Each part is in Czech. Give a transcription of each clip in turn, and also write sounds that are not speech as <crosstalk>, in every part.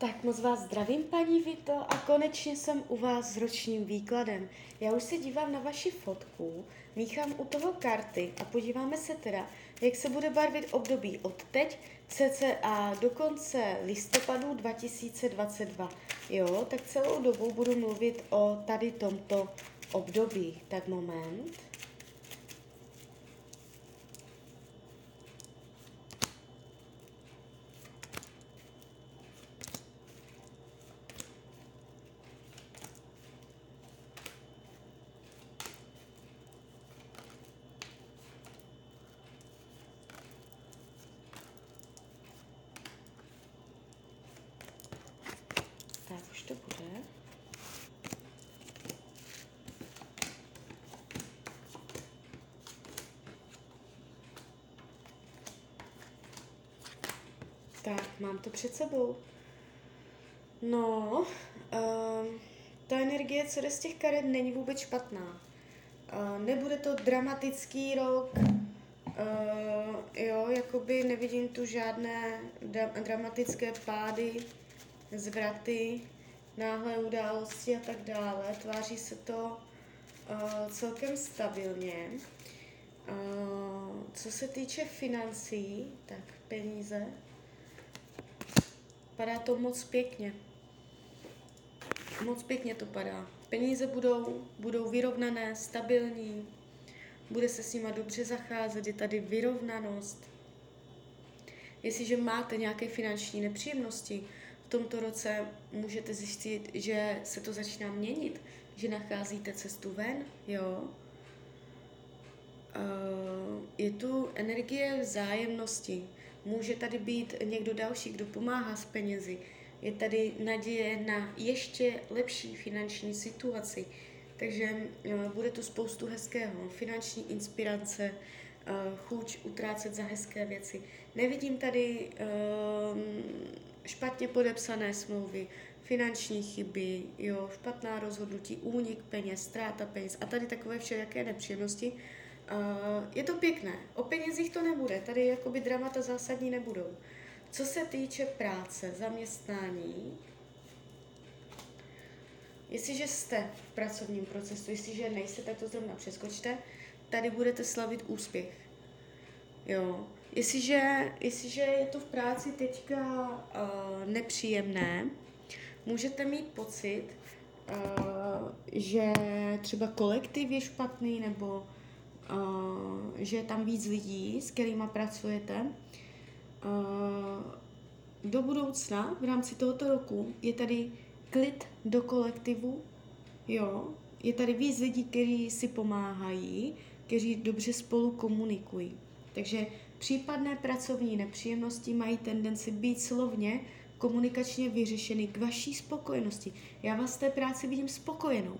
Tak moc vás zdravím, paní Vito, a konečně jsem u vás s ročním výkladem. Já už se dívám na vaši fotku, míchám u toho karty a podíváme se teda, jak se bude barvit období od teď cca do konce listopadu 2022. Jo, tak celou dobu budu mluvit o tady tomto období. Tak moment. to bude. Tak, mám to před sebou. No, uh, ta energie, co jde z těch karet, není vůbec špatná. Uh, nebude to dramatický rok, uh, jo, jakoby nevidím tu žádné dra- dramatické pády, zvraty, náhlé události a tak dále. Tváří se to uh, celkem stabilně. Uh, co se týče financí, tak peníze, padá to moc pěkně. Moc pěkně to padá. Peníze budou, budou vyrovnané, stabilní, bude se s nima dobře zacházet, je tady vyrovnanost. Jestliže máte nějaké finanční nepříjemnosti, tomto roce můžete zjistit, že se to začíná měnit, že nacházíte cestu ven, jo. Uh, je tu energie vzájemnosti. Může tady být někdo další, kdo pomáhá s penězi. Je tady naděje na ještě lepší finanční situaci. Takže uh, bude tu spoustu hezkého. Finanční inspirace, uh, chuť utrácet za hezké věci. Nevidím tady uh, špatně podepsané smlouvy, finanční chyby, jo, špatná rozhodnutí, únik peněz, ztráta peněz a tady takové všelijaké nepříjemnosti. Je to pěkné. O penězích to nebude, tady jakoby dramata zásadní nebudou. Co se týče práce, zaměstnání, jestliže jste v pracovním procesu, jestliže nejste, tak to zrovna přeskočte, tady budete slavit úspěch. Jo, Jestliže, jestliže je to v práci teďka uh, nepříjemné, můžete mít pocit, uh, že třeba kolektiv je špatný, nebo že je tam víc lidí, s kterými pracujete. Uh, do budoucna, v rámci tohoto roku, je tady klid do kolektivu, jo, je tady víc lidí, kteří si pomáhají, kteří dobře spolu komunikují. Takže Případné pracovní nepříjemnosti mají tendenci být slovně komunikačně vyřešeny k vaší spokojenosti. Já vás v té práci vidím spokojenou.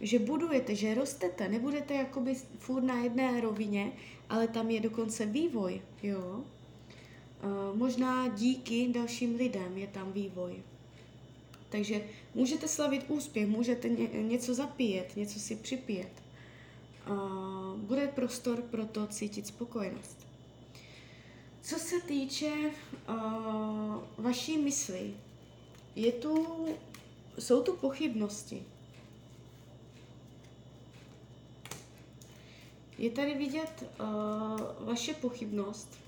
Že budujete, že rostete, nebudete jakoby furt na jedné rovině, ale tam je dokonce vývoj, jo. Uh, možná díky dalším lidem je tam vývoj. Takže můžete slavit úspěch, můžete ně, něco zapíjet, něco si připět. Uh, bude prostor pro to cítit spokojenost. Co se týče uh, vaší mysli, je tu, jsou tu pochybnosti. Je tady vidět uh, vaše pochybnost,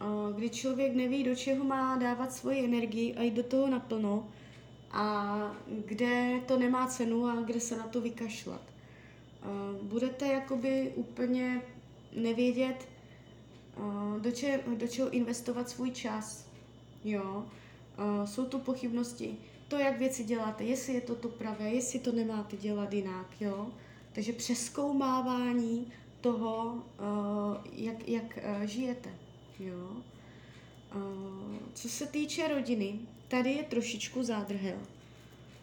uh, kdy člověk neví, do čeho má dávat svoji energii a jít do toho naplno a kde to nemá cenu a kde se na to vykašlat. Uh, budete jakoby úplně nevědět, do, če, do čeho investovat svůj čas. Jo? Jsou tu pochybnosti. To, jak věci děláte, jestli je to to pravé, jestli to nemáte dělat jinak. Jo? Takže přeskoumávání toho, jak, jak žijete. Jo? Co se týče rodiny, tady je trošičku zádrhel.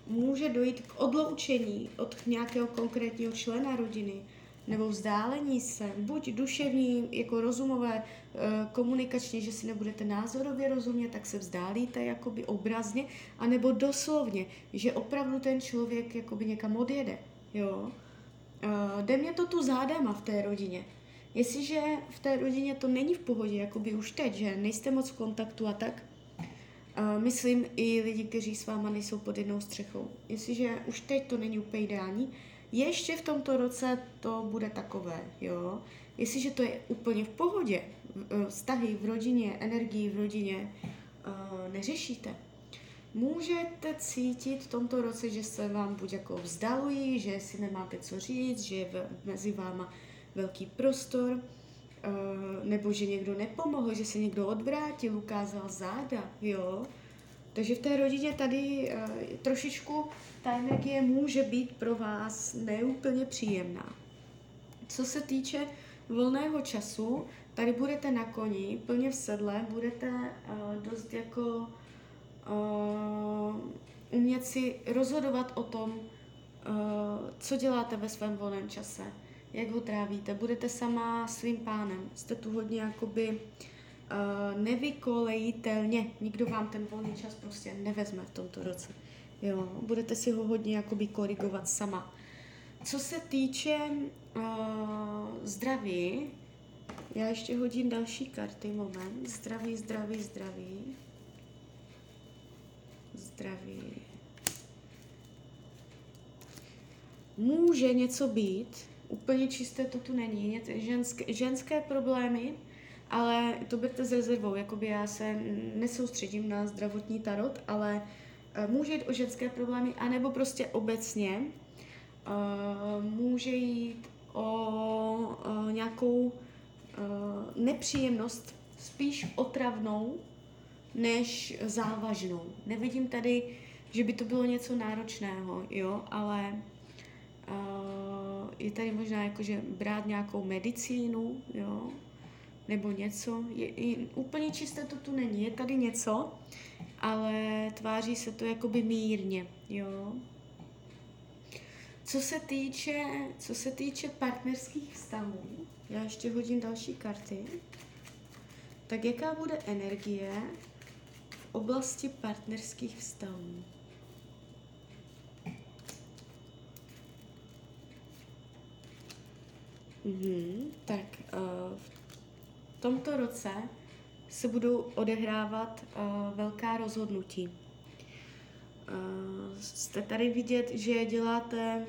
Může dojít k odloučení od nějakého konkrétního člena rodiny, nebo vzdálení se, buď duševní, jako rozumové, eh, komunikačně, že si nebudete názorově rozumět, tak se vzdálíte jakoby obrazně, anebo doslovně, že opravdu ten člověk jakoby někam odjede, jo. Eh, jde mě to tu zádama v té rodině. Jestliže v té rodině to není v pohodě, jakoby už teď, že nejste moc v kontaktu a tak, Uh, myslím i lidi, kteří s váma nejsou pod jednou střechou. Jestliže už teď to není úplně ideální, ještě v tomto roce to bude takové, jo. Jestliže to je úplně v pohodě, e, vztahy v rodině, energii v rodině neřešíte, můžete cítit v tomto roce, že se vám buď jako vzdalují, že si nemáte co říct, že je mezi váma velký prostor, uh, nebo že někdo nepomohl, že se někdo odvrátil, ukázal záda, jo. Takže v té rodině tady uh, trošičku ta energie může být pro vás neúplně příjemná. Co se týče volného času, tady budete na koni, plně v sedle, budete uh, dost jako umět si rozhodovat o tom, uh, co děláte ve svém volném čase, jak ho trávíte. Budete sama svým pánem, jste tu hodně jakoby uh, nevykolejitelně. Nikdo vám ten volný čas prostě nevezme v tomto roce. Jo, budete si ho hodně jakoby korigovat sama. Co se týče uh, zdraví, já ještě hodím další karty, moment. Zdraví, zdraví, zdraví. Zdraví. Může něco být, úplně čisté to tu není, ženské, ženské problémy, ale to berte s rezervou, jakoby já se nesoustředím na zdravotní tarot, ale uh, může jít o ženské problémy, anebo prostě obecně uh, může jít o uh, nějakou nepříjemnost, spíš otravnou, než závažnou. Nevidím tady, že by to bylo něco náročného, jo, ale uh, je tady možná jakože brát nějakou medicínu, jo, nebo něco. Je, je, úplně čisté to tu není, je tady něco, ale tváří se to jakoby mírně, jo. Co se týče, co se týče partnerských vztahů, já ještě hodím další karty, tak jaká bude energie v oblasti partnerských vztahů? Mhm, tak uh, v tomto roce se budou odehrávat uh, velká rozhodnutí. Uh, jste tady vidět, že děláte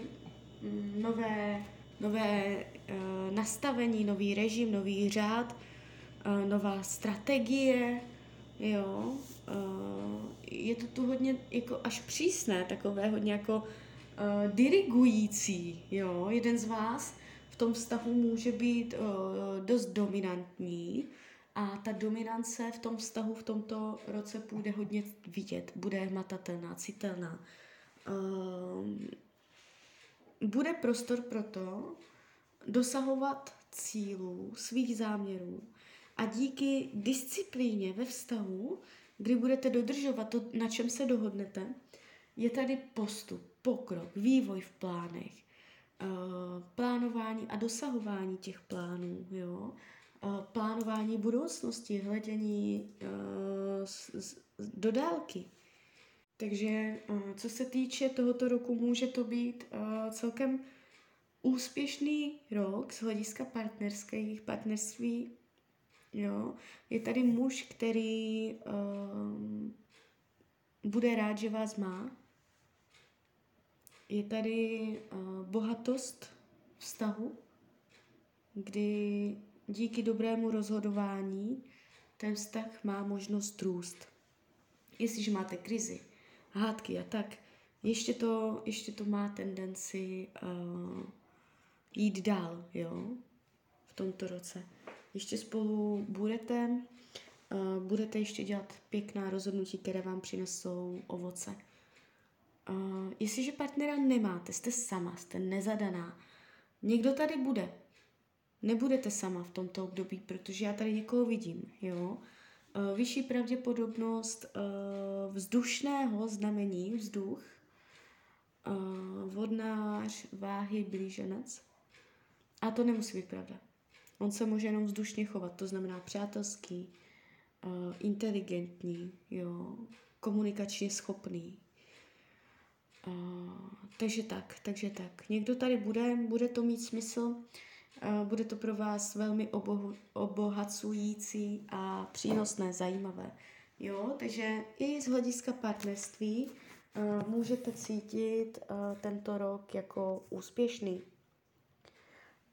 mm, nové, nové uh, nastavení, nový režim, nový řád, uh, nová strategie, jo. Uh, je to tu hodně jako až přísné, takové hodně jako uh, dirigující, jo. Jeden z vás v tom vztahu může být uh, dost dominantní, a ta dominance v tom vztahu v tomto roce půjde hodně vidět, bude hmatatelná, citelná. Um, bude prostor pro to dosahovat cílů, svých záměrů a díky disciplíně ve vztahu, kdy budete dodržovat to, na čem se dohodnete, je tady postup, pokrok, vývoj v plánech, uh, plánování a dosahování těch plánů, jo plánování budoucnosti, hledění do dálky. Takže co se týče tohoto roku, může to být celkem úspěšný rok z hlediska partnerských partnerství. Jo. Je tady muž, který um, bude rád, že vás má. Je tady uh, bohatost vztahu, kdy díky dobrému rozhodování ten vztah má možnost růst. Jestliže máte krizi, hádky a tak, ještě to, ještě to má tendenci uh, jít dál, jo, v tomto roce. Ještě spolu budete, uh, budete ještě dělat pěkná rozhodnutí, které vám přinesou ovoce. Uh, jestliže partnera nemáte, jste sama, jste nezadaná, někdo tady bude, nebudete sama v tomto období, protože já tady někoho vidím, jo. Eh, vyšší pravděpodobnost eh, vzdušného znamení, vzduch, eh, vodnář, váhy, blíženec. A to nemusí být pravda. On se může jenom vzdušně chovat, to znamená přátelský, inteligentní, jo, komunikačně schopný. takže tak, takže tak. Někdo tady bude, bude to mít smysl. Bude to pro vás velmi obohu, obohacující a přínosné, zajímavé. Jo, takže i z hlediska partnerství můžete cítit tento rok jako úspěšný.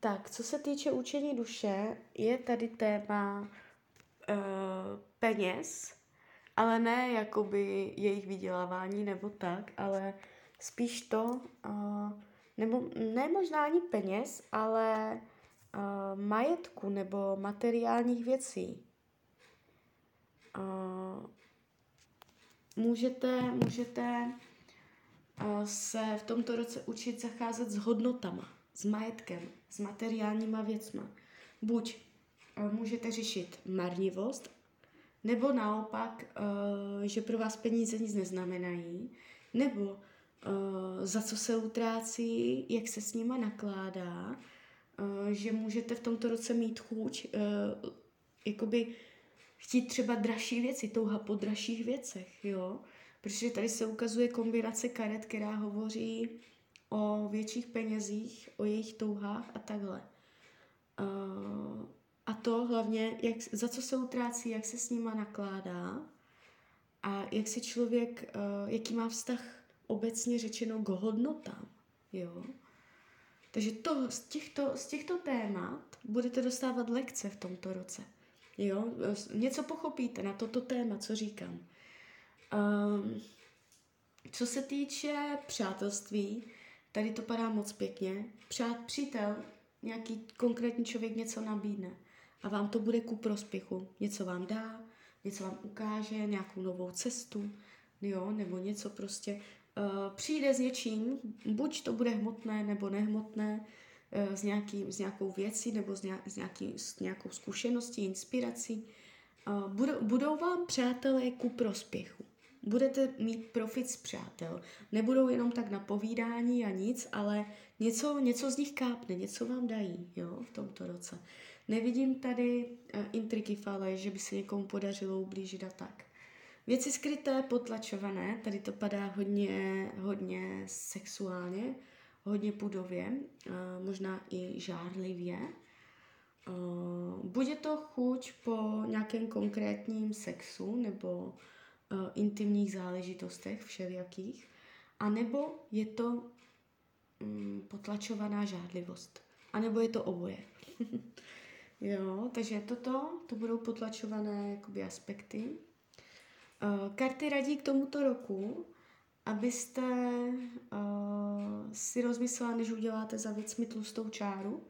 Tak, co se týče učení duše, je tady téma uh, peněz, ale ne jakoby jejich vydělávání nebo tak, ale spíš to, uh, nebo ne možná ani peněz, ale uh, majetku nebo materiálních věcí. Uh, můžete, můžete se v tomto roce učit zacházet s hodnotama, s majetkem, s materiálníma věcma. Buď uh, můžete řešit marnivost, nebo naopak, uh, že pro vás peníze nic neznamenají, nebo uh, za co se utrácí, jak se s nima nakládá, že můžete v tomto roce mít chuť, jakoby chtít třeba dražší věci, touha po dražších věcech, jo. Protože tady se ukazuje kombinace karet, která hovoří o větších penězích, o jejich touhách a takhle. Uh, a to hlavně, jak, za co se utrácí, jak se s nima nakládá a jak si člověk, uh, jaký má vztah obecně řečeno k hodnotám, jo. Takže to, z, těchto, z těchto témat budete dostávat lekce v tomto roce. Jo, něco pochopíte na toto téma, co říkám. Um, co se týče přátelství, tady to padá moc pěkně. Přítel, nějaký konkrétní člověk něco nabídne a vám to bude ku prospěchu. Něco vám dá, něco vám ukáže, nějakou novou cestu, jo, nebo něco prostě uh, přijde s něčím, buď to bude hmotné nebo nehmotné, Eh, s, nějaký, s nějakou věcí nebo s, nějak, s, nějaký, s nějakou zkušeností, inspirací. Budou, budou vám přátelé ku prospěchu. Budete mít profit z přátel. Nebudou jenom tak na povídání a nic, ale něco, něco z nich kápne, něco vám dají jo, v tomto roce. Nevidím tady uh, intriky fale, že by se někomu podařilo ublížit a tak. Věci skryté, potlačované, tady to padá hodně, hodně sexuálně, hodně pudově, možná i žárlivě. Bude to chuť po nějakém konkrétním sexu nebo intimních záležitostech všelijakých, anebo je to mm, potlačovaná žádlivost, anebo je to oboje. <laughs> jo, takže toto, to budou potlačované jakoby aspekty. Karty radí k tomuto roku, abyste uh, si rozmyslela, než uděláte za věcmi tlustou čáru.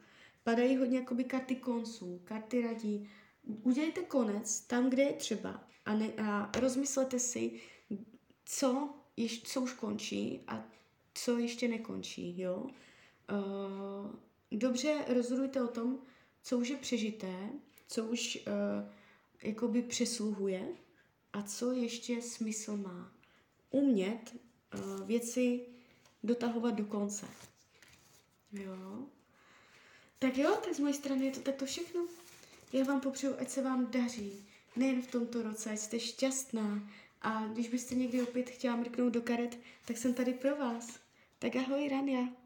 Padají hodně jakoby karty konců, karty radí. Udělejte konec tam, kde je třeba a, ne, a rozmyslete si, co, ješ, co už končí a co ještě nekončí, jo. Uh, dobře rozhodujte o tom, co už je přežité, co už uh, jakoby přesluhuje a co ještě smysl má umět uh, věci dotahovat do konce. Jo. Tak jo, tak z mojej strany je to takto všechno. Já vám popřeju, ať se vám daří, nejen v tomto roce, ať jste šťastná. A když byste někdy opět chtěla mrknout do karet, tak jsem tady pro vás. Tak ahoj, Rania.